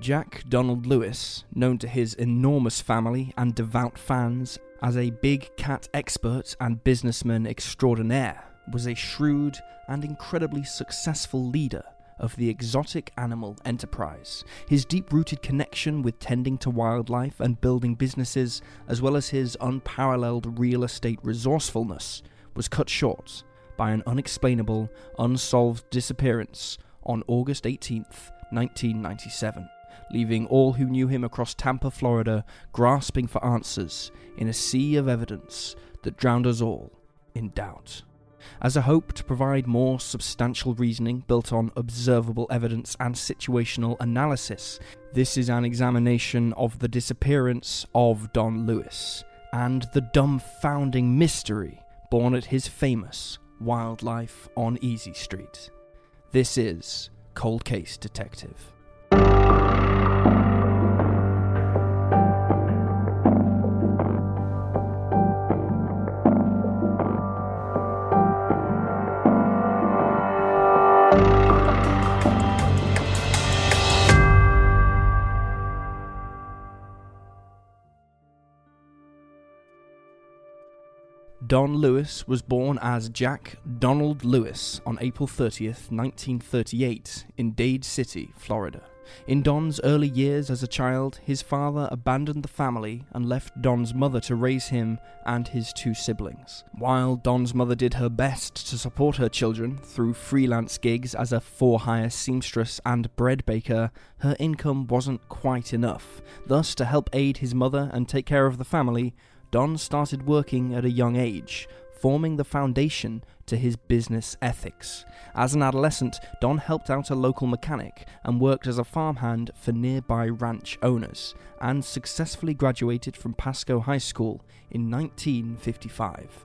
Jack Donald Lewis, known to his enormous family and devout fans as a big cat expert and businessman extraordinaire, was a shrewd and incredibly successful leader of the exotic animal enterprise. His deep rooted connection with tending to wildlife and building businesses, as well as his unparalleled real estate resourcefulness, was cut short by an unexplainable, unsolved disappearance on August 18th, 1997, leaving all who knew him across Tampa, Florida, grasping for answers in a sea of evidence that drowned us all in doubt. As a hope to provide more substantial reasoning built on observable evidence and situational analysis, this is an examination of the disappearance of Don Lewis and the dumbfounding mystery born at his famous wildlife on Easy Street. This is Cold Case Detective. Don Lewis was born as Jack Donald Lewis on April 30th, 1938, in Dade City, Florida. In Don's early years as a child, his father abandoned the family and left Don's mother to raise him and his two siblings. While Don's mother did her best to support her children through freelance gigs as a for hire seamstress and bread baker, her income wasn't quite enough. Thus, to help aid his mother and take care of the family, Don started working at a young age, forming the foundation to his business ethics. As an adolescent, Don helped out a local mechanic and worked as a farmhand for nearby ranch owners, and successfully graduated from Pasco High School in 1955.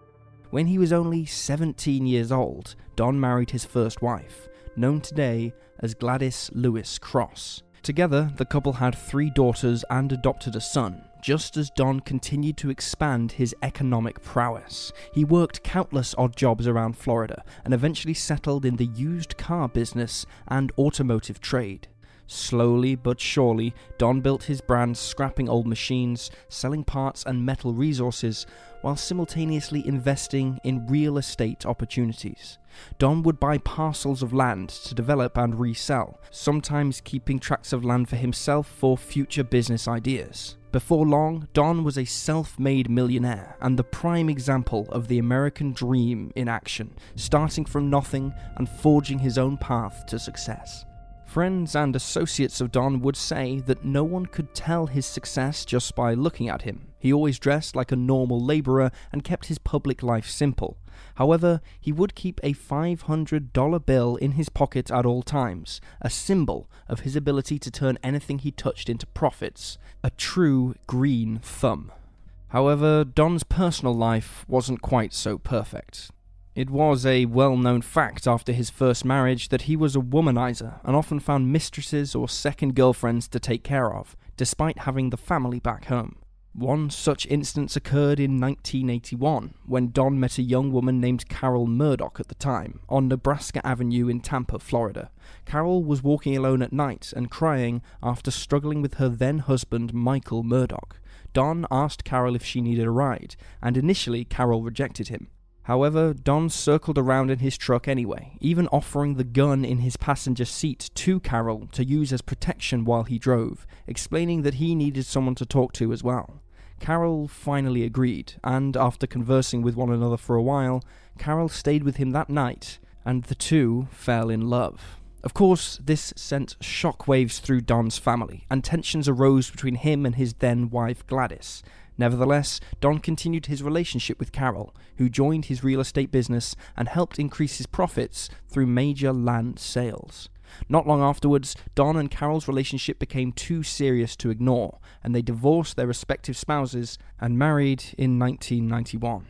When he was only 17 years old, Don married his first wife, known today as Gladys Lewis Cross. Together, the couple had three daughters and adopted a son, just as Don continued to expand his economic prowess. He worked countless odd jobs around Florida and eventually settled in the used car business and automotive trade. Slowly but surely, Don built his brand scrapping old machines, selling parts and metal resources, while simultaneously investing in real estate opportunities. Don would buy parcels of land to develop and resell, sometimes keeping tracts of land for himself for future business ideas. Before long, Don was a self made millionaire and the prime example of the American dream in action, starting from nothing and forging his own path to success. Friends and associates of Don would say that no one could tell his success just by looking at him. He always dressed like a normal labourer and kept his public life simple. However, he would keep a $500 bill in his pocket at all times, a symbol of his ability to turn anything he touched into profits, a true green thumb. However, Don's personal life wasn't quite so perfect. It was a well known fact after his first marriage that he was a womanizer and often found mistresses or second girlfriends to take care of, despite having the family back home. One such instance occurred in 1981 when Don met a young woman named Carole Murdock at the time on Nebraska Avenue in Tampa, Florida. Carole was walking alone at night and crying after struggling with her then husband, Michael Murdock. Don asked Carole if she needed a ride, and initially Carole rejected him. However, Don circled around in his truck anyway, even offering the gun in his passenger seat to Carole to use as protection while he drove, explaining that he needed someone to talk to as well. Carole finally agreed, and after conversing with one another for a while, Carole stayed with him that night, and the two fell in love. Of course, this sent shockwaves through Don's family, and tensions arose between him and his then wife Gladys, Nevertheless, Don continued his relationship with Carole, who joined his real estate business and helped increase his profits through major land sales. Not long afterwards, Don and Carole's relationship became too serious to ignore, and they divorced their respective spouses and married in 1991.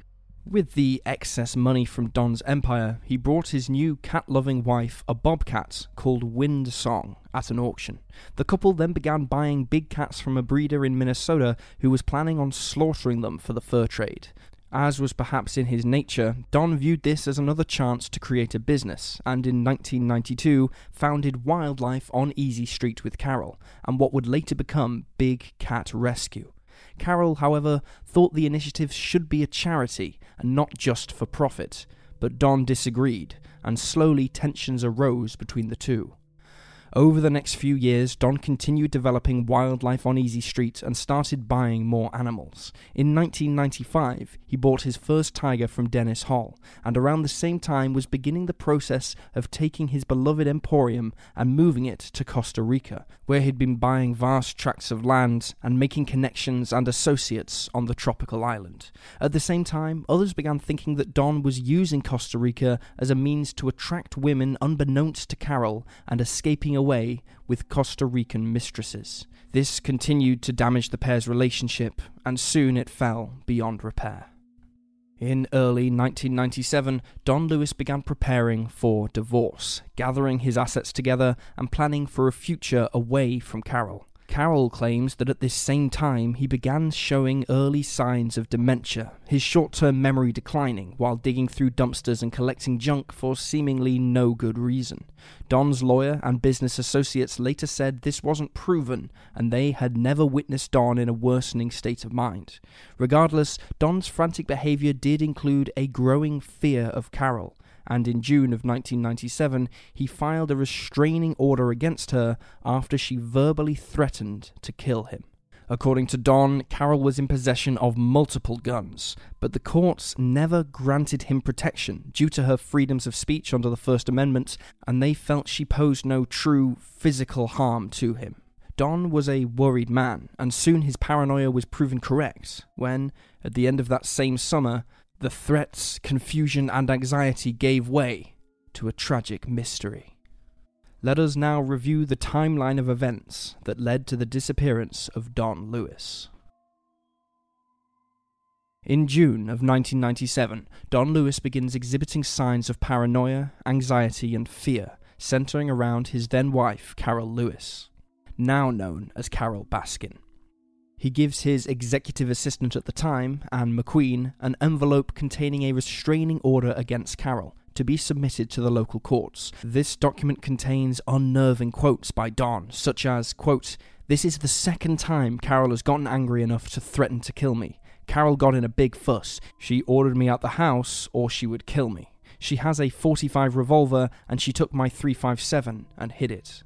With the excess money from Don's empire, he brought his new cat loving wife a bobcat called Wind Song at an auction. The couple then began buying big cats from a breeder in Minnesota who was planning on slaughtering them for the fur trade. As was perhaps in his nature, Don viewed this as another chance to create a business, and in 1992 founded Wildlife on Easy Street with Carole, and what would later become Big Cat Rescue. Carole, however, thought the initiative should be a charity and not just for profit, but Don disagreed, and slowly tensions arose between the two. Over the next few years, Don continued developing wildlife on Easy Street and started buying more animals. In 1995, he bought his first tiger from Dennis Hall, and around the same time was beginning the process of taking his beloved emporium and moving it to Costa Rica, where he'd been buying vast tracts of land and making connections and associates on the tropical island. At the same time, others began thinking that Don was using Costa Rica as a means to attract women unbeknownst to Carole and escaping away with Costa Rican mistresses. This continued to damage the pair's relationship, and soon it fell beyond repair. In early 1997, Don Lewis began preparing for divorce, gathering his assets together and planning for a future away from Carole. Carole claims that at this same time he began showing early signs of dementia, his short term memory declining while digging through dumpsters and collecting junk for seemingly no good reason. Don's lawyer and business associates later said this wasn't proven and they had never witnessed Don in a worsening state of mind. Regardless, Don's frantic behavior did include a growing fear of Carole and in June of 1997 he filed a restraining order against her after she verbally threatened to kill him. According to Don, Carole was in possession of multiple guns, but the courts never granted him protection due to her freedoms of speech under the First Amendment, and they felt she posed no true physical harm to him. Don was a worried man, and soon his paranoia was proven correct when, at the end of that same summer, the threats, confusion, and anxiety gave way to a tragic mystery. Let us now review the timeline of events that led to the disappearance of Don Lewis. In June of 1997, Don Lewis begins exhibiting signs of paranoia, anxiety, and fear, centering around his then wife, Carole Lewis, now known as Carole Baskin. He gives his executive assistant at the time, Anne McQueen, an envelope containing a restraining order against Carole to be submitted to the local courts. This document contains unnerving quotes by Don, such as, quote, This is the second time Carole has gotten angry enough to threaten to kill me. Carole got in a big fuss. She ordered me out the house or she would kill me. She has a 45 revolver and she took my 357 and hid it.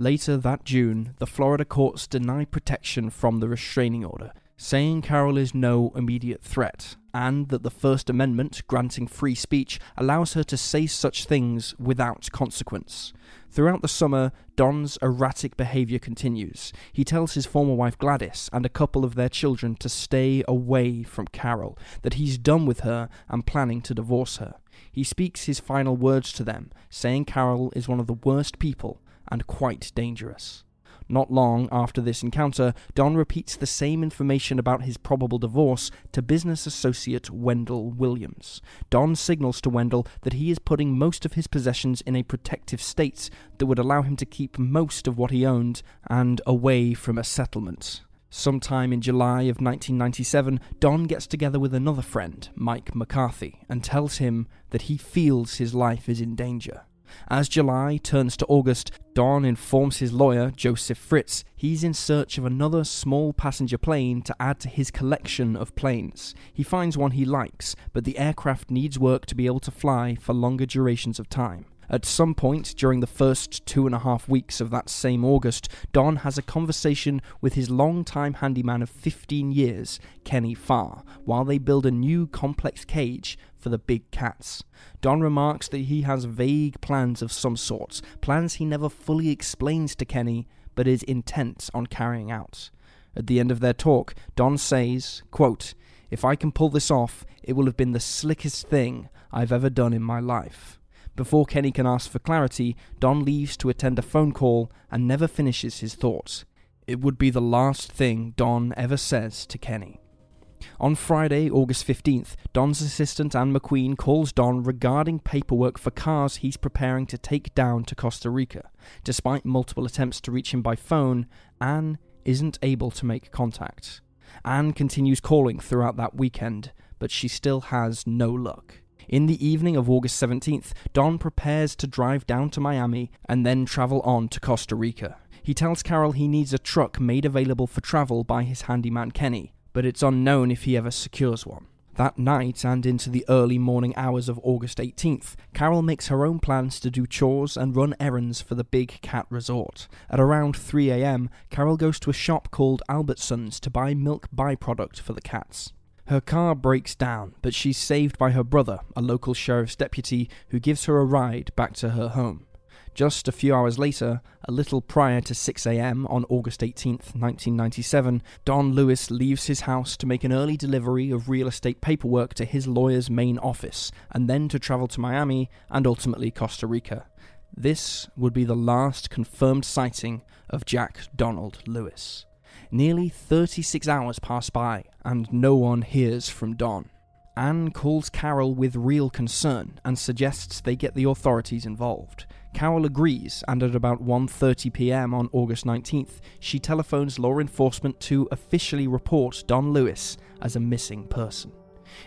Later that June, the Florida courts denied protection from the restraining order, saying Carole is no immediate threat, and that the First Amendment, granting free speech, allows her to say such things without consequence. Throughout the summer, Don's erratic behavior continues. He tells his former wife Gladys and a couple of their children to stay away from Carole, that he's done with her and planning to divorce her. He speaks his final words to them, saying Carole is one of the worst people and quite dangerous. Not long after this encounter, Don repeats the same information about his probable divorce to business associate Wendell Williams. Don signals to Wendell that he is putting most of his possessions in a protective state that would allow him to keep most of what he owned and away from a settlement. Sometime in July of 1997, Don gets together with another friend, Mike McCarthy, and tells him that he feels his life is in danger. As July turns to August, Don informs his lawyer, Joseph Fritz, he's in search of another small passenger plane to add to his collection of planes. He finds one he likes, but the aircraft needs work to be able to fly for longer durations of time. At some point during the first two and a half weeks of that same August, Don has a conversation with his longtime handyman of 15 years, Kenny Farr, while they build a new complex cage for the big cats. Don remarks that he has vague plans of some sort, plans he never fully explains to Kenny, but is intent on carrying out. At the end of their talk, Don says, quote, If I can pull this off, it will have been the slickest thing I've ever done in my life. Before Kenny can ask for clarity, Don leaves to attend a phone call and never finishes his thoughts. It would be the last thing Don ever says to Kenny. On Friday, August 15th, Don's assistant Anne McQueen calls Don regarding paperwork for cars he's preparing to take down to Costa Rica. Despite multiple attempts to reach him by phone, Anne isn't able to make contact. Anne continues calling throughout that weekend, but she still has no luck. In the evening of August 17th, Don prepares to drive down to Miami and then travel on to Costa Rica. He tells Carole he needs a truck made available for travel by his handyman Kenny, but it's unknown if he ever secures one. That night and into the early morning hours of August 18th, Carole makes her own plans to do chores and run errands for the Big Cat Resort. At around 3am, Carole goes to a shop called Albertsons to buy milk byproduct for the cats. Her car breaks down, but she's saved by her brother, a local sheriff's deputy, who gives her a ride back to her home. Just a few hours later, a little prior to 6 am on August 18, 1997, Don Lewis leaves his house to make an early delivery of real estate paperwork to his lawyer's main office, and then to travel to Miami and ultimately Costa Rica. This would be the last confirmed sighting of Jack Donald Lewis. Nearly 36 hours pass by, and no one hears from Don. Anne calls Carole with real concern and suggests they get the authorities involved. Carole agrees, and at about 1:30 p.m. on August 19th, she telephones law enforcement to officially report Don Lewis as a missing person.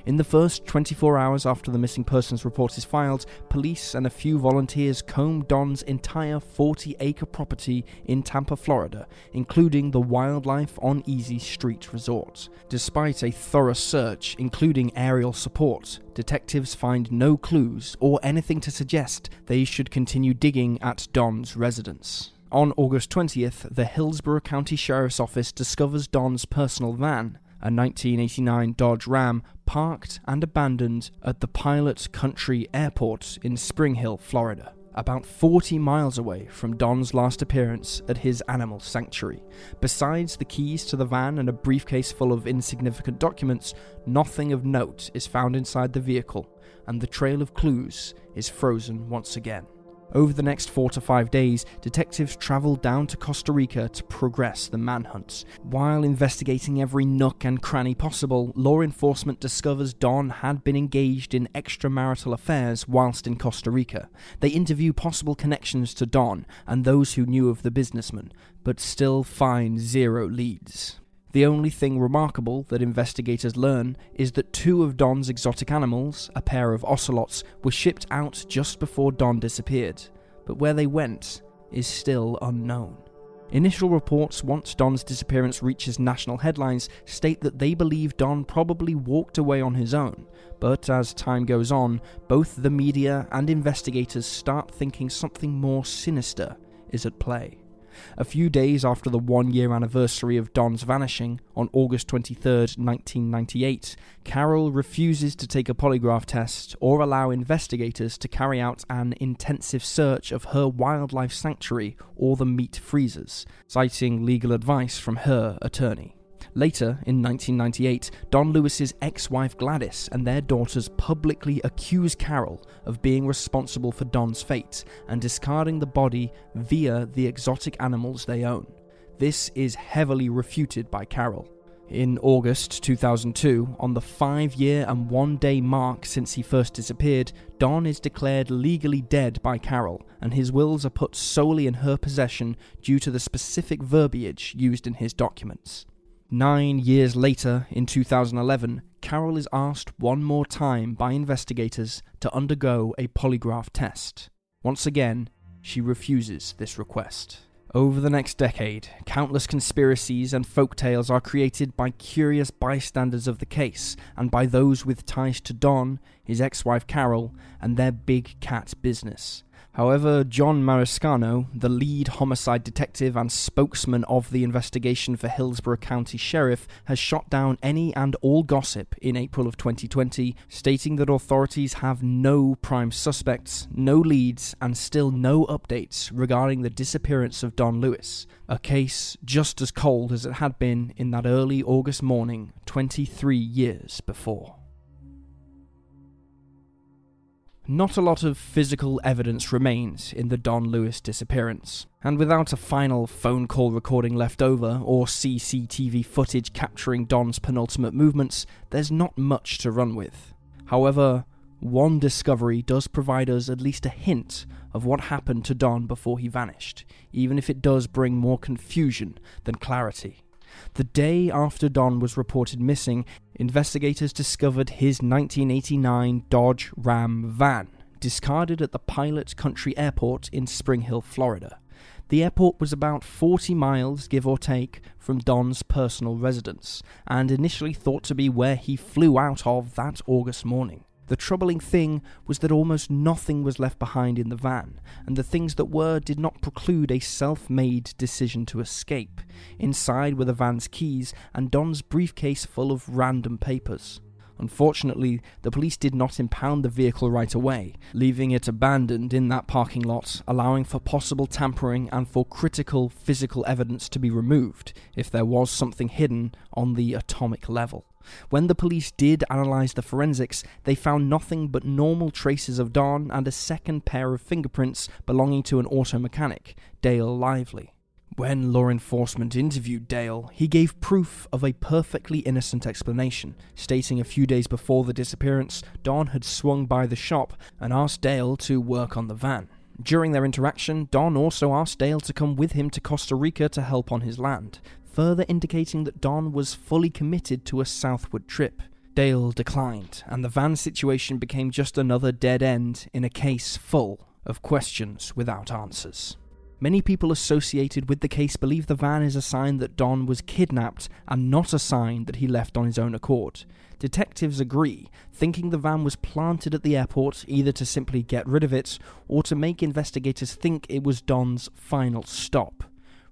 In the first 24 hours after the missing persons report is filed, police and a few volunteers comb Don's entire 40 acre property in Tampa, Florida, including the Wildlife on Easy Street Resort. Despite a thorough search, including aerial support, detectives find no clues or anything to suggest they should continue digging at Don's residence. On August 20th, the Hillsborough County Sheriff's Office discovers Don's personal van, a 1989 Dodge Ram parked and abandoned at the Pilot Country Airport in Spring Hill, Florida, about 40 miles away from Don's last appearance at his animal sanctuary. Besides the keys to the van and a briefcase full of insignificant documents, nothing of note is found inside the vehicle, and the trail of clues is frozen once again. Over the next four to five days, detectives travel down to Costa Rica to progress the manhunt. While investigating every nook and cranny possible, law enforcement discovers Don had been engaged in extramarital affairs whilst in Costa Rica. They interview possible connections to Don and those who knew of the businessman, but still find zero leads. The only thing remarkable that investigators learn is that two of Don's exotic animals, a pair of ocelots, were shipped out just before Don disappeared, but where they went is still unknown. Initial reports, once Don's disappearance reaches national headlines, state that they believe Don probably walked away on his own, but as time goes on, both the media and investigators start thinking something more sinister is at play. A few days after the one year anniversary of Don's vanishing, on August 23, 1998, Carole refuses to take a polygraph test or allow investigators to carry out an intensive search of her wildlife sanctuary or the meat freezers, citing legal advice from her attorney. Later, in 1998, Don Lewis's ex-wife Gladys and their daughters publicly accuse Carole of being responsible for Don's fate and discarding the body via the exotic animals they own. This is heavily refuted by Carole. In August 2002, on the five year and one day mark since he first disappeared, Don is declared legally dead by Carole, and his wills are put solely in her possession due to the specific verbiage used in his documents. Nine years later, in 2011, Carole is asked one more time by investigators to undergo a polygraph test. Once again, she refuses this request. Over the next decade, countless conspiracies and folk tales are created by curious bystanders of the case and by those with ties to Don, his ex wife Carole, and their big cat business. However, John Marsicano, the lead homicide detective and spokesman of the investigation for Hillsborough County Sheriff, has shot down any and all gossip in April of 2020, stating that authorities have no prime suspects, no leads, and still no updates regarding the disappearance of Don Lewis, a case just as cold as it had been in that early August morning 23 years before. Not a lot of physical evidence remains in the Don Lewis disappearance, and without a final phone call recording left over or CCTV footage capturing Don's penultimate movements, there's not much to run with. However, one discovery does provide us at least a hint of what happened to Don before he vanished, even if it does bring more confusion than clarity. The day after Don was reported missing, investigators discovered his 1989 Dodge Ram van, discarded at the Pilot Country Airport in Spring Hill, Florida. The airport was about 40 miles, give or take, from Don's personal residence, and initially thought to be where he flew out of that August morning. The troubling thing was that almost nothing was left behind in the van, and the things that were did not preclude a self made decision to escape. Inside were the van's keys and Don's briefcase full of random papers. Unfortunately, the police did not impound the vehicle right away, leaving it abandoned in that parking lot, allowing for possible tampering and for critical physical evidence to be removed if there was something hidden on the atomic level. When the police did analyse the forensics, they found nothing but normal traces of Don and a second pair of fingerprints belonging to an auto mechanic, Dale Lively. When law enforcement interviewed Dale, he gave proof of a perfectly innocent explanation, stating a few days before the disappearance, Don had swung by the shop and asked Dale to work on the van. During their interaction, Don also asked Dale to come with him to Costa Rica to help on his land, further indicating that Don was fully committed to a southward trip. Dale declined, and the van situation became just another dead end in a case full of questions without answers. Many people associated with the case believe the van is a sign that Don was kidnapped and not a sign that he left on his own accord. Detectives agree, thinking the van was planted at the airport either to simply get rid of it or to make investigators think it was Don's final stop.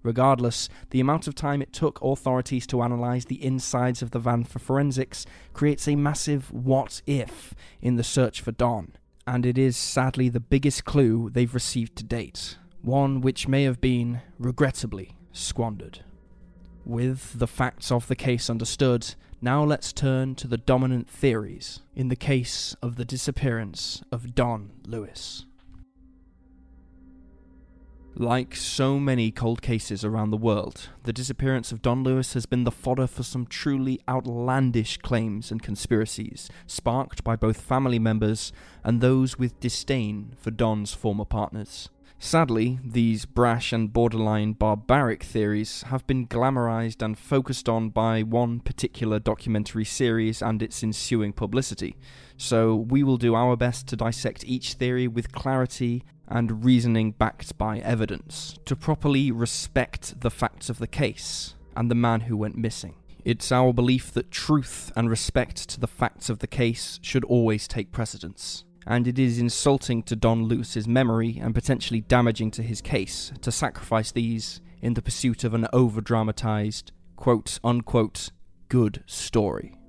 Regardless, the amount of time it took authorities to analyse the insides of the van for forensics creates a massive what if in the search for Don, and it is sadly the biggest clue they've received to date one which may have been, regrettably, squandered. With the facts of the case understood, now let's turn to the dominant theories in the case of the disappearance of Don Lewis. Like so many cold cases around the world, the disappearance of Don Lewis has been the fodder for some truly outlandish claims and conspiracies, sparked by both family members and those with disdain for Don's former partners. Sadly, these brash and borderline barbaric theories have been glamorized and focused on by one particular documentary series and its ensuing publicity, so we will do our best to dissect each theory with clarity and reasoning backed by evidence, to properly respect the facts of the case and the man who went missing. It's our belief that truth and respect to the facts of the case should always take precedence and it is insulting to Don Lewis's memory and potentially damaging to his case to sacrifice these in the pursuit of an over dramatized, quote unquote, good story.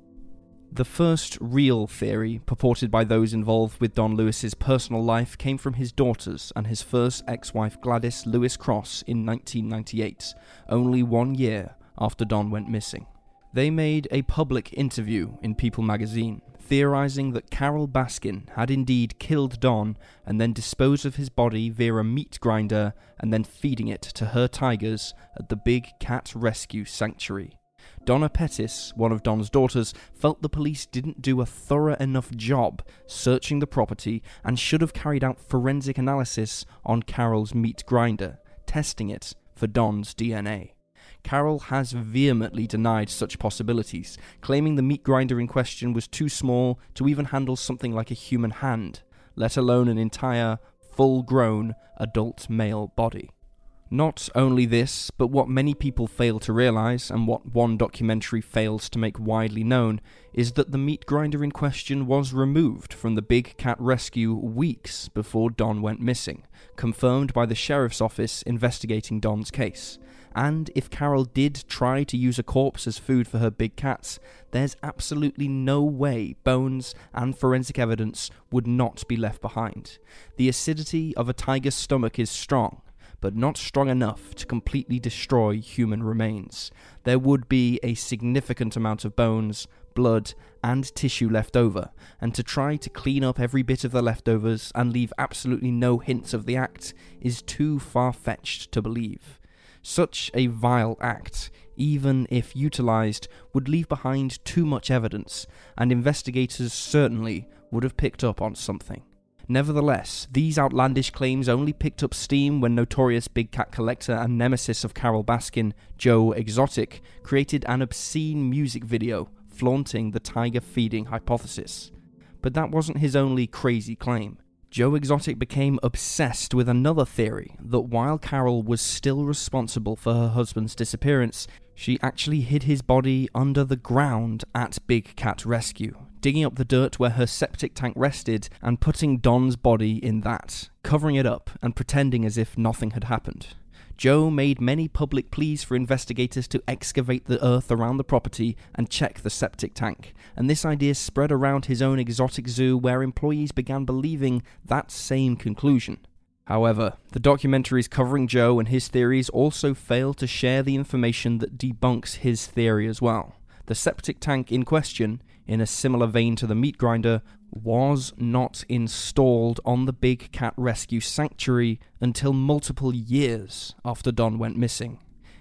The first real theory purported by those involved with Don Lewis's personal life came from his daughters and his first ex wife Gladys Lewis Cross in 1998, only one year after Don went missing. They made a public interview in People magazine theorizing that Carole Baskin had indeed killed Don and then disposed of his body via a meat grinder and then feeding it to her tigers at the Big Cat Rescue Sanctuary. Donna Pettis, one of Don's daughters, felt the police didn't do a thorough enough job searching the property and should have carried out forensic analysis on Carole's meat grinder, testing it for Don's DNA. Carole has vehemently denied such possibilities, claiming the meat grinder in question was too small to even handle something like a human hand, let alone an entire, full grown, adult male body. Not only this, but what many people fail to realize, and what one documentary fails to make widely known, is that the meat grinder in question was removed from the Big Cat Rescue weeks before Don went missing, confirmed by the sheriff's office investigating Don's case and if Carole did try to use a corpse as food for her big cats, there's absolutely no way bones and forensic evidence would not be left behind. The acidity of a tiger's stomach is strong, but not strong enough to completely destroy human remains. There would be a significant amount of bones, blood, and tissue left over, and to try to clean up every bit of the leftovers and leave absolutely no hints of the act is too far fetched to believe. Such a vile act, even if utilised, would leave behind too much evidence, and investigators certainly would have picked up on something. Nevertheless, these outlandish claims only picked up steam when notorious big cat collector and nemesis of Carole Baskin, Joe Exotic, created an obscene music video flaunting the tiger feeding hypothesis. But that wasn't his only crazy claim. Joe Exotic became obsessed with another theory that while Carole was still responsible for her husband's disappearance, she actually hid his body under the ground at Big Cat Rescue, digging up the dirt where her septic tank rested and putting Don's body in that, covering it up and pretending as if nothing had happened. Joe made many public pleas for investigators to excavate the earth around the property and check the septic tank, and this idea spread around his own exotic zoo where employees began believing that same conclusion. However, the documentaries covering Joe and his theories also fail to share the information that debunks his theory as well. The septic tank in question, in a similar vein to the meat grinder, was not installed on the Big Cat Rescue Sanctuary until multiple years after Don went missing.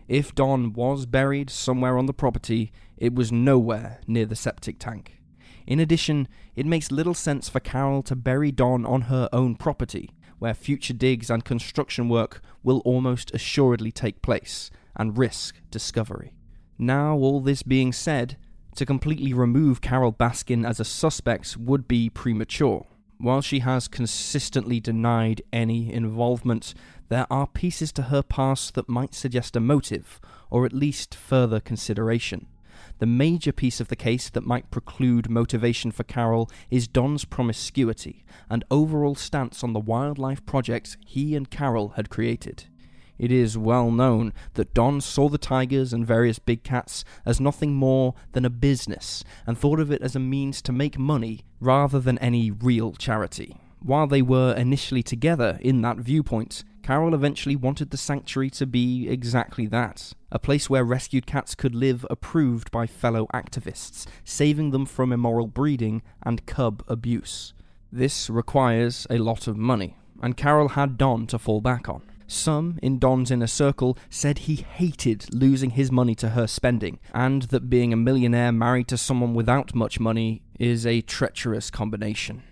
If Don was buried somewhere on the property, it was nowhere near the septic tank. In addition, it makes little sense for Carole to bury Don on her own property, where future digs and construction work will almost assuredly take place and risk discovery. Now, all this being said, to completely remove Carole Baskin as a suspect would be premature. While she has consistently denied any involvement, there are pieces to her past that might suggest a motive, or at least further consideration. The major piece of the case that might preclude motivation for Carole is Don's promiscuity and overall stance on the wildlife projects he and Carole had created. It is well known that Don saw the tigers and various big cats as nothing more than a business and thought of it as a means to make money rather than any real charity. While they were initially together in that viewpoint, Carole eventually wanted the sanctuary to be exactly that a place where rescued cats could live approved by fellow activists, saving them from immoral breeding and cub abuse. This requires a lot of money, and Carole had Don to fall back on. Some in Don's inner circle said he hated losing his money to her spending, and that being a millionaire married to someone without much money is a treacherous combination.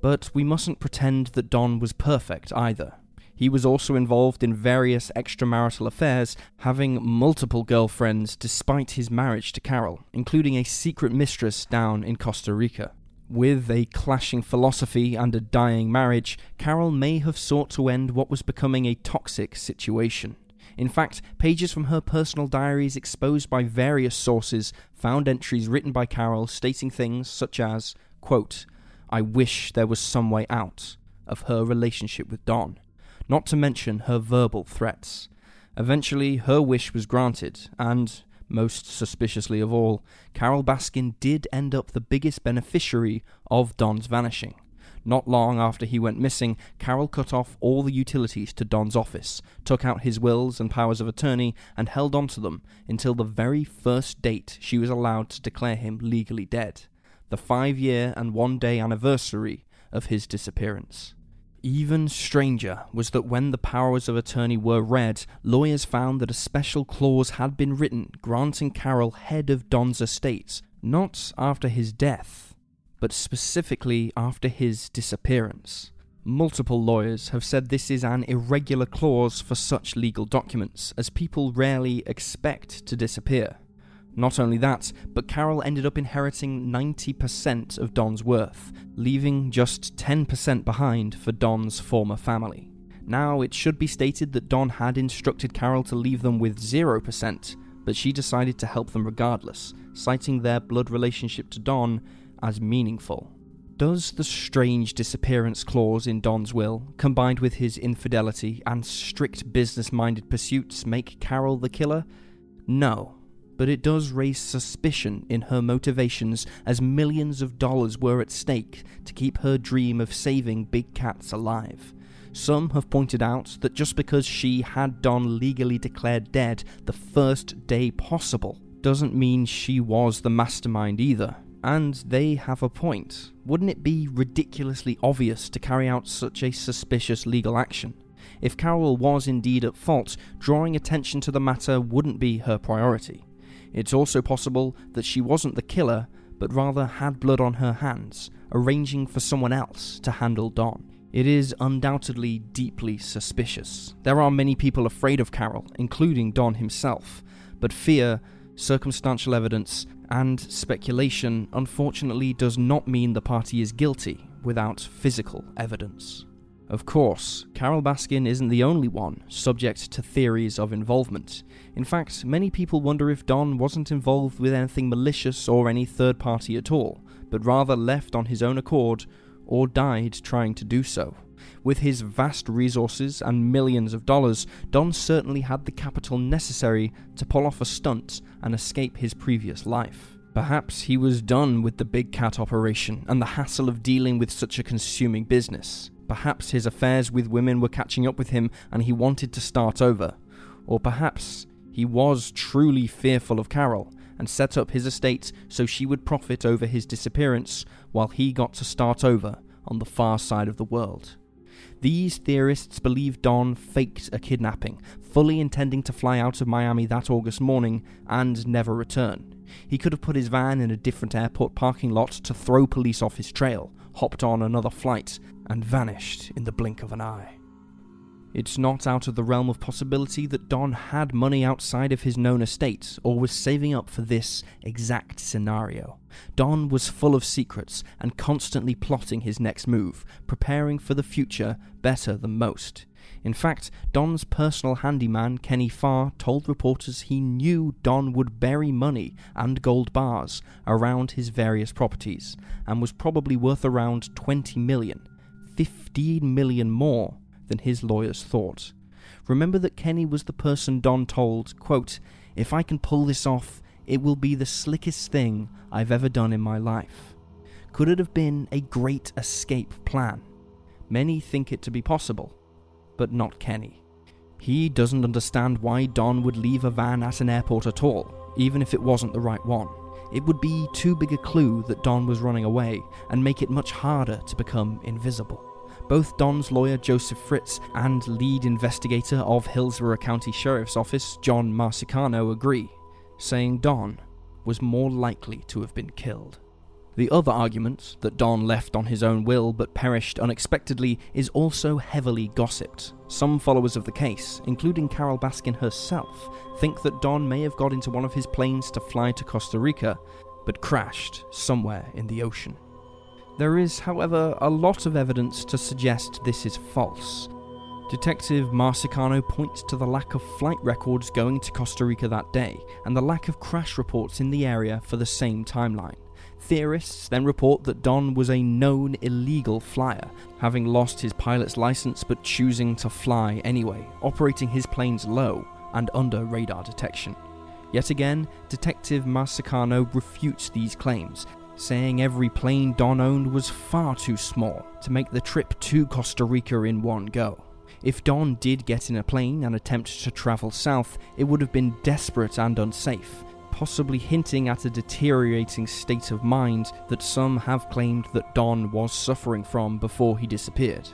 But we mustn't pretend that Don was perfect either. He was also involved in various extramarital affairs, having multiple girlfriends despite his marriage to Carole, including a secret mistress down in Costa Rica. With a clashing philosophy and a dying marriage, Carole may have sought to end what was becoming a toxic situation. In fact, pages from her personal diaries exposed by various sources found entries written by Carole stating things such as, quote, I wish there was some way out of her relationship with Don, not to mention her verbal threats. Eventually, her wish was granted, and most suspiciously of all, Carole Baskin did end up the biggest beneficiary of Don's vanishing. Not long after he went missing, Carole cut off all the utilities to Don's office, took out his wills and powers of attorney, and held on to them until the very first date she was allowed to declare him legally dead the five year and one day anniversary of his disappearance. Even stranger was that when the powers of attorney were read, lawyers found that a special clause had been written granting Carole head of Don's estates, not after his death, but specifically after his disappearance. Multiple lawyers have said this is an irregular clause for such legal documents, as people rarely expect to disappear. Not only that, but Carole ended up inheriting 90% of Don's worth, leaving just 10% behind for Don's former family. Now, it should be stated that Don had instructed Carole to leave them with 0%, but she decided to help them regardless, citing their blood relationship to Don as meaningful. Does the strange disappearance clause in Don's will, combined with his infidelity and strict business minded pursuits, make Carole the killer? No, but it does raise suspicion in her motivations as millions of dollars were at stake to keep her dream of saving big cats alive. Some have pointed out that just because she had Don legally declared dead the first day possible doesn't mean she was the mastermind either. And they have a point. Wouldn't it be ridiculously obvious to carry out such a suspicious legal action? If Carole was indeed at fault, drawing attention to the matter wouldn't be her priority. It's also possible that she wasn't the killer, but rather had blood on her hands, arranging for someone else to handle Don. It is undoubtedly deeply suspicious. There are many people afraid of Carole, including Don himself, but fear circumstantial evidence, and speculation unfortunately does not mean the party is guilty without physical evidence. Of course, Carole Baskin isn't the only one subject to theories of involvement. In fact, many people wonder if Don wasn't involved with anything malicious or any third party at all, but rather left on his own accord or died trying to do so. With his vast resources and millions of dollars, Don certainly had the capital necessary to pull off a stunt and escape his previous life. Perhaps he was done with the big cat operation and the hassle of dealing with such a consuming business. Perhaps his affairs with women were catching up with him and he wanted to start over. Or perhaps he was truly fearful of Carole and set up his estate so she would profit over his disappearance while he got to start over on the far side of the world. These theorists believe Don faked a kidnapping, fully intending to fly out of Miami that August morning and never return. He could have put his van in a different airport parking lot to throw police off his trail, hopped on another flight, and vanished in the blink of an eye. It's not out of the realm of possibility that Don had money outside of his known estate or was saving up for this exact scenario. Don was full of secrets and constantly plotting his next move, preparing for the future better than most. In fact, Don's personal handyman, Kenny Farr, told reporters he knew Don would bury money and gold bars around his various properties and was probably worth around 20 million 15 million more than his lawyers thought. Remember that Kenny was the person Don told, quote, If I can pull this off, it will be the slickest thing I've ever done in my life. Could it have been a great escape plan? Many think it to be possible, but not Kenny. He doesn't understand why Don would leave a van at an airport at all, even if it wasn't the right one. It would be too big a clue that Don was running away and make it much harder to become invisible. Both Don's lawyer Joseph Fritz and lead investigator of Hillsborough County Sheriff's Office John Marsicano agree, saying Don was more likely to have been killed. The other argument, that Don left on his own will but perished unexpectedly, is also heavily gossiped. Some followers of the case, including Carole Baskin herself, think that Don may have got into one of his planes to fly to Costa Rica, but crashed somewhere in the ocean. There is, however, a lot of evidence to suggest this is false. Detective Marsicano points to the lack of flight records going to Costa Rica that day and the lack of crash reports in the area for the same timeline. Theorists then report that Don was a known illegal flyer, having lost his pilot's license but choosing to fly anyway, operating his planes low and under radar detection. Yet again, Detective Marsicano refutes these claims, saying every plane Don owned was far too small to make the trip to Costa Rica in one go. If Don did get in a plane and attempt to travel south, it would have been desperate and unsafe, possibly hinting at a deteriorating state of mind that some have claimed that Don was suffering from before he disappeared.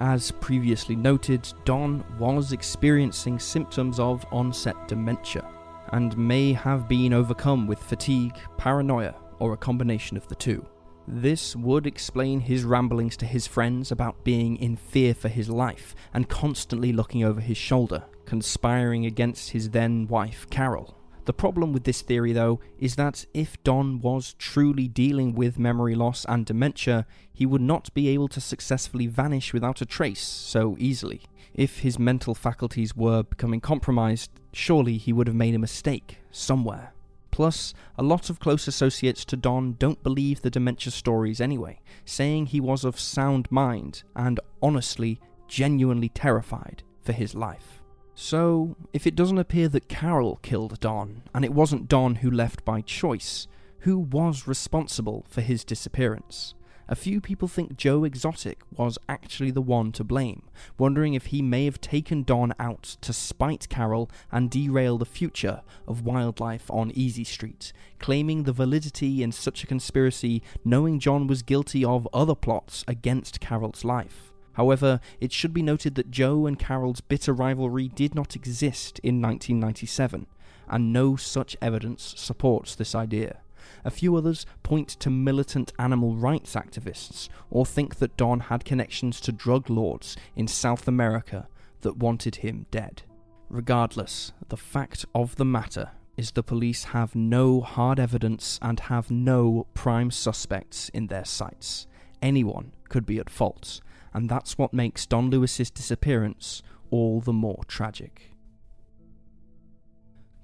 As previously noted, Don was experiencing symptoms of onset dementia and may have been overcome with fatigue, paranoia, or a combination of the two. This would explain his ramblings to his friends about being in fear for his life and constantly looking over his shoulder, conspiring against his then wife, Carole. The problem with this theory, though, is that if Don was truly dealing with memory loss and dementia, he would not be able to successfully vanish without a trace so easily. If his mental faculties were becoming compromised, surely he would have made a mistake somewhere. Plus, a lot of close associates to Don don't believe the dementia stories anyway, saying he was of sound mind and honestly, genuinely terrified for his life. So, if it doesn't appear that Carole killed Don, and it wasn't Don who left by choice, who was responsible for his disappearance? A few people think Joe Exotic was actually the one to blame, wondering if he may have taken Don out to spite Carole and derail the future of wildlife on Easy Street, claiming the validity in such a conspiracy, knowing John was guilty of other plots against Carole's life. However, it should be noted that Joe and Carole's bitter rivalry did not exist in 1997, and no such evidence supports this idea. A few others point to militant animal rights activists or think that Don had connections to drug lords in South America that wanted him dead. Regardless, the fact of the matter is the police have no hard evidence and have no prime suspects in their sights. Anyone could be at fault, and that's what makes Don Lewis's disappearance all the more tragic.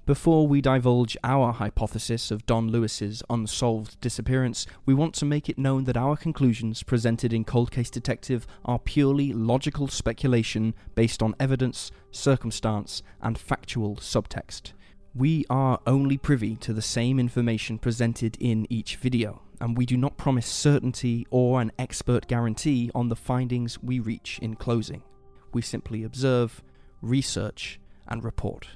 Before we divulge our hypothesis of Don Lewis's unsolved disappearance, we want to make it known that our conclusions presented in Cold Case Detective are purely logical speculation based on evidence, circumstance, and factual subtext. We are only privy to the same information presented in each video, and we do not promise certainty or an expert guarantee on the findings we reach in closing. We simply observe, research, and report.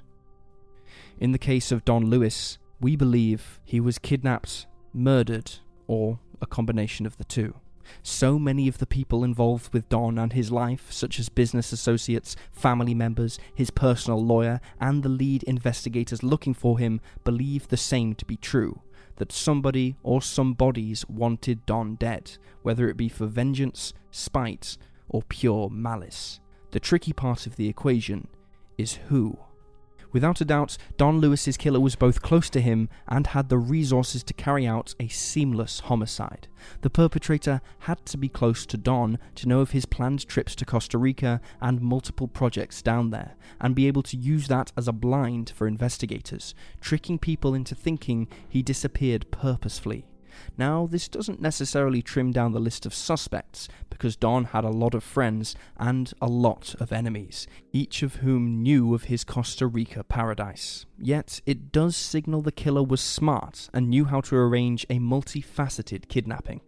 In the case of Don Lewis, we believe he was kidnapped, murdered, or a combination of the two. So many of the people involved with Don and his life, such as business associates, family members, his personal lawyer, and the lead investigators looking for him, believe the same to be true that somebody or some bodies wanted Don dead, whether it be for vengeance, spite, or pure malice. The tricky part of the equation is who. Without a doubt, Don Lewis's killer was both close to him and had the resources to carry out a seamless homicide. The perpetrator had to be close to Don to know of his planned trips to Costa Rica and multiple projects down there, and be able to use that as a blind for investigators, tricking people into thinking he disappeared purposefully. Now, this doesn't necessarily trim down the list of suspects, because Don had a lot of friends and a lot of enemies, each of whom knew of his Costa Rica paradise. Yet, it does signal the killer was smart and knew how to arrange a multifaceted kidnapping.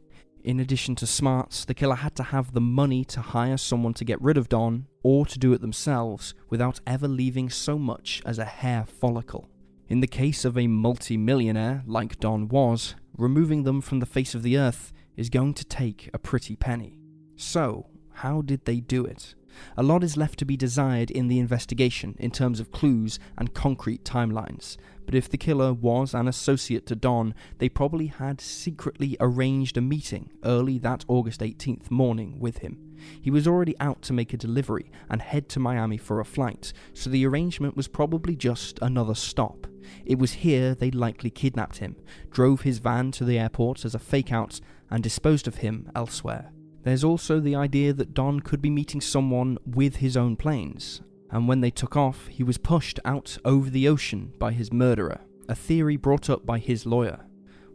In addition to smarts, the killer had to have the money to hire someone to get rid of Don, or to do it themselves, without ever leaving so much as a hair follicle. In the case of a multi-millionaire, like Don was, removing them from the face of the earth is going to take a pretty penny. So, how did they do it? A lot is left to be desired in the investigation in terms of clues and concrete timelines, but if the killer was an associate to Don, they probably had secretly arranged a meeting early that August 18th morning with him. He was already out to make a delivery and head to Miami for a flight, so the arrangement was probably just another stop. It was here they likely kidnapped him, drove his van to the airport as a fake out, and disposed of him elsewhere. There's also the idea that Don could be meeting someone with his own planes, and when they took off, he was pushed out over the ocean by his murderer, a theory brought up by his lawyer.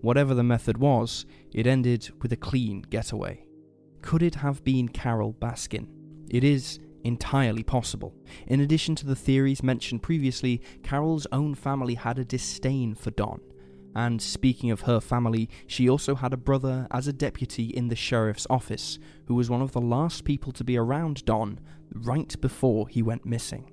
Whatever the method was, it ended with a clean getaway. Could it have been Carole Baskin? It is entirely possible. In addition to the theories mentioned previously, Carole's own family had a disdain for Don. And speaking of her family, she also had a brother as a deputy in the sheriff's office, who was one of the last people to be around Don right before he went missing.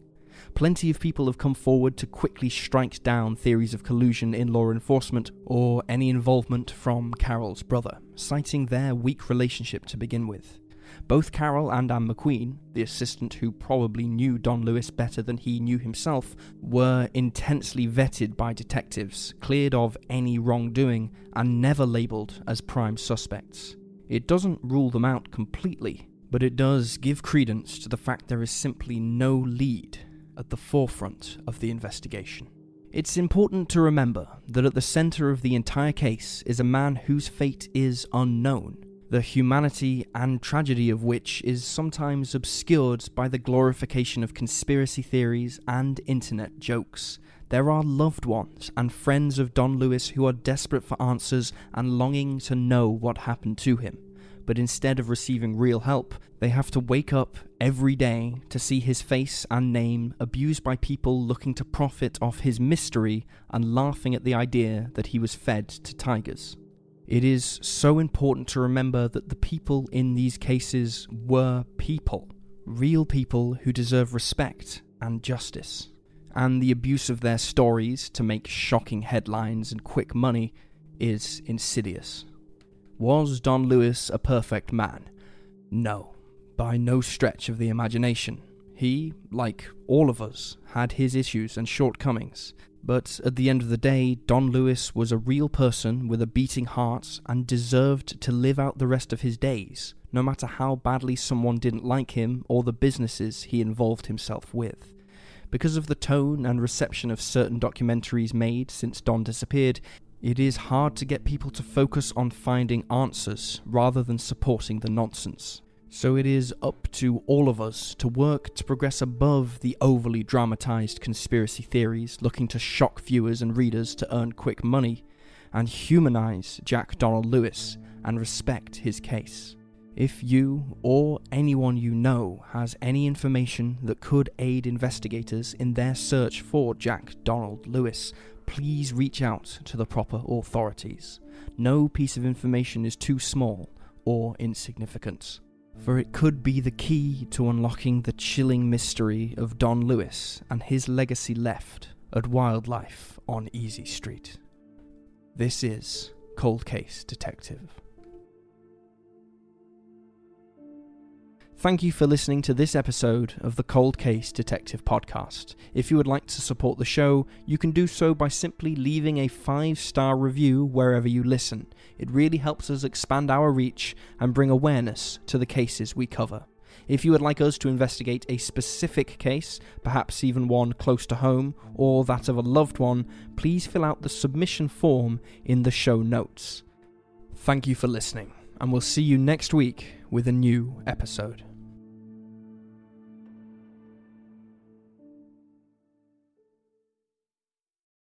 Plenty of people have come forward to quickly strike down theories of collusion in law enforcement or any involvement from Carole's brother, citing their weak relationship to begin with. Both Carole and Anne McQueen, the assistant who probably knew Don Lewis better than he knew himself, were intensely vetted by detectives, cleared of any wrongdoing, and never labelled as prime suspects. It doesn't rule them out completely, but it does give credence to the fact there is simply no lead at the forefront of the investigation. It's important to remember that at the centre of the entire case is a man whose fate is unknown the humanity and tragedy of which is sometimes obscured by the glorification of conspiracy theories and internet jokes. There are loved ones and friends of Don Lewis who are desperate for answers and longing to know what happened to him. But instead of receiving real help, they have to wake up every day to see his face and name abused by people looking to profit off his mystery and laughing at the idea that he was fed to tigers. It is so important to remember that the people in these cases were people, real people who deserve respect and justice. And the abuse of their stories to make shocking headlines and quick money is insidious. Was Don Lewis a perfect man? No, by no stretch of the imagination. He, like all of us, had his issues and shortcomings, but at the end of the day, Don Lewis was a real person with a beating heart and deserved to live out the rest of his days, no matter how badly someone didn't like him or the businesses he involved himself with. Because of the tone and reception of certain documentaries made since Don disappeared, it is hard to get people to focus on finding answers rather than supporting the nonsense. So it is up to all of us to work to progress above the overly dramatized conspiracy theories looking to shock viewers and readers to earn quick money, and humanize Jack Donald Lewis and respect his case. If you or anyone you know has any information that could aid investigators in their search for Jack Donald Lewis, please reach out to the proper authorities. No piece of information is too small or insignificant, for it could be the key to unlocking the chilling mystery of Don Lewis and his legacy left at Wildlife on Easy Street. This is Cold Case Detective. Thank you for listening to this episode of the Cold Case Detective Podcast. If you would like to support the show, you can do so by simply leaving a five star review wherever you listen. It really helps us expand our reach and bring awareness to the cases we cover. If you would like us to investigate a specific case, perhaps even one close to home or that of a loved one, please fill out the submission form in the show notes. Thank you for listening, and we'll see you next week with a new episode.